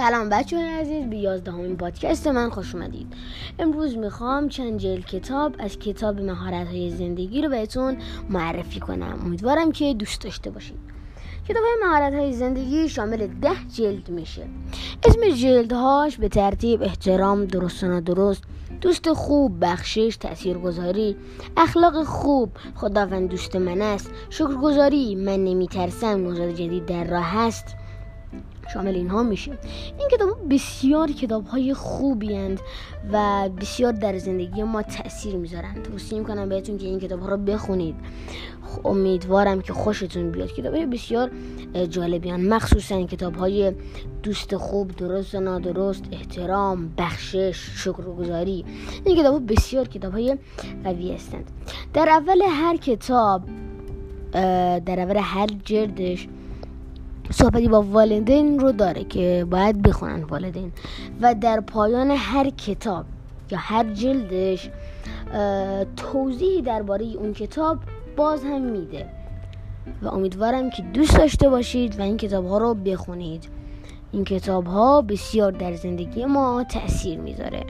سلام بچه های عزیز به یازدهمین پادکست من خوش اومدید. امروز می‌خوام چند جلد کتاب از کتاب مهارت های زندگی رو بهتون معرفی کنم. امیدوارم که دوست داشته باشید. کتاب های مهارت های زندگی شامل ده جلد میشه. اسم جلدهاش به ترتیب احترام درست و دوست خوب بخشش تاثیرگذاری اخلاق خوب خداوند دوست من است شکرگذاری من نمیترسم نوزاد جدید در راه است. شامل اینها میشه این کتاب بسیار کتاب های خوبی و بسیار در زندگی ما تاثیر می‌ذارن. توصیه می‌کنم بهتون که این کتاب ها رو بخونید. امیدوارم که خوشتون بیاد. کتاب های بسیار جالبیان. مخصوصا کتاب های دوست خوب درست و نادرست احترام بخشش شکرگزاری. این کتاب ها بسیار کتاب های قوی هستند. در اول هر کتاب در اول هر جردش صحبتی با والدین رو داره که باید بخونن والدین. و در پایان هر کتاب یا هر جلدش توضیحی درباره اون کتاب باز هم میده. و امیدوارم که دوست داشته باشید و این کتاب ها رو بخونید. این کتاب ها بسیار در زندگی ما تاثیر می‌ذاره.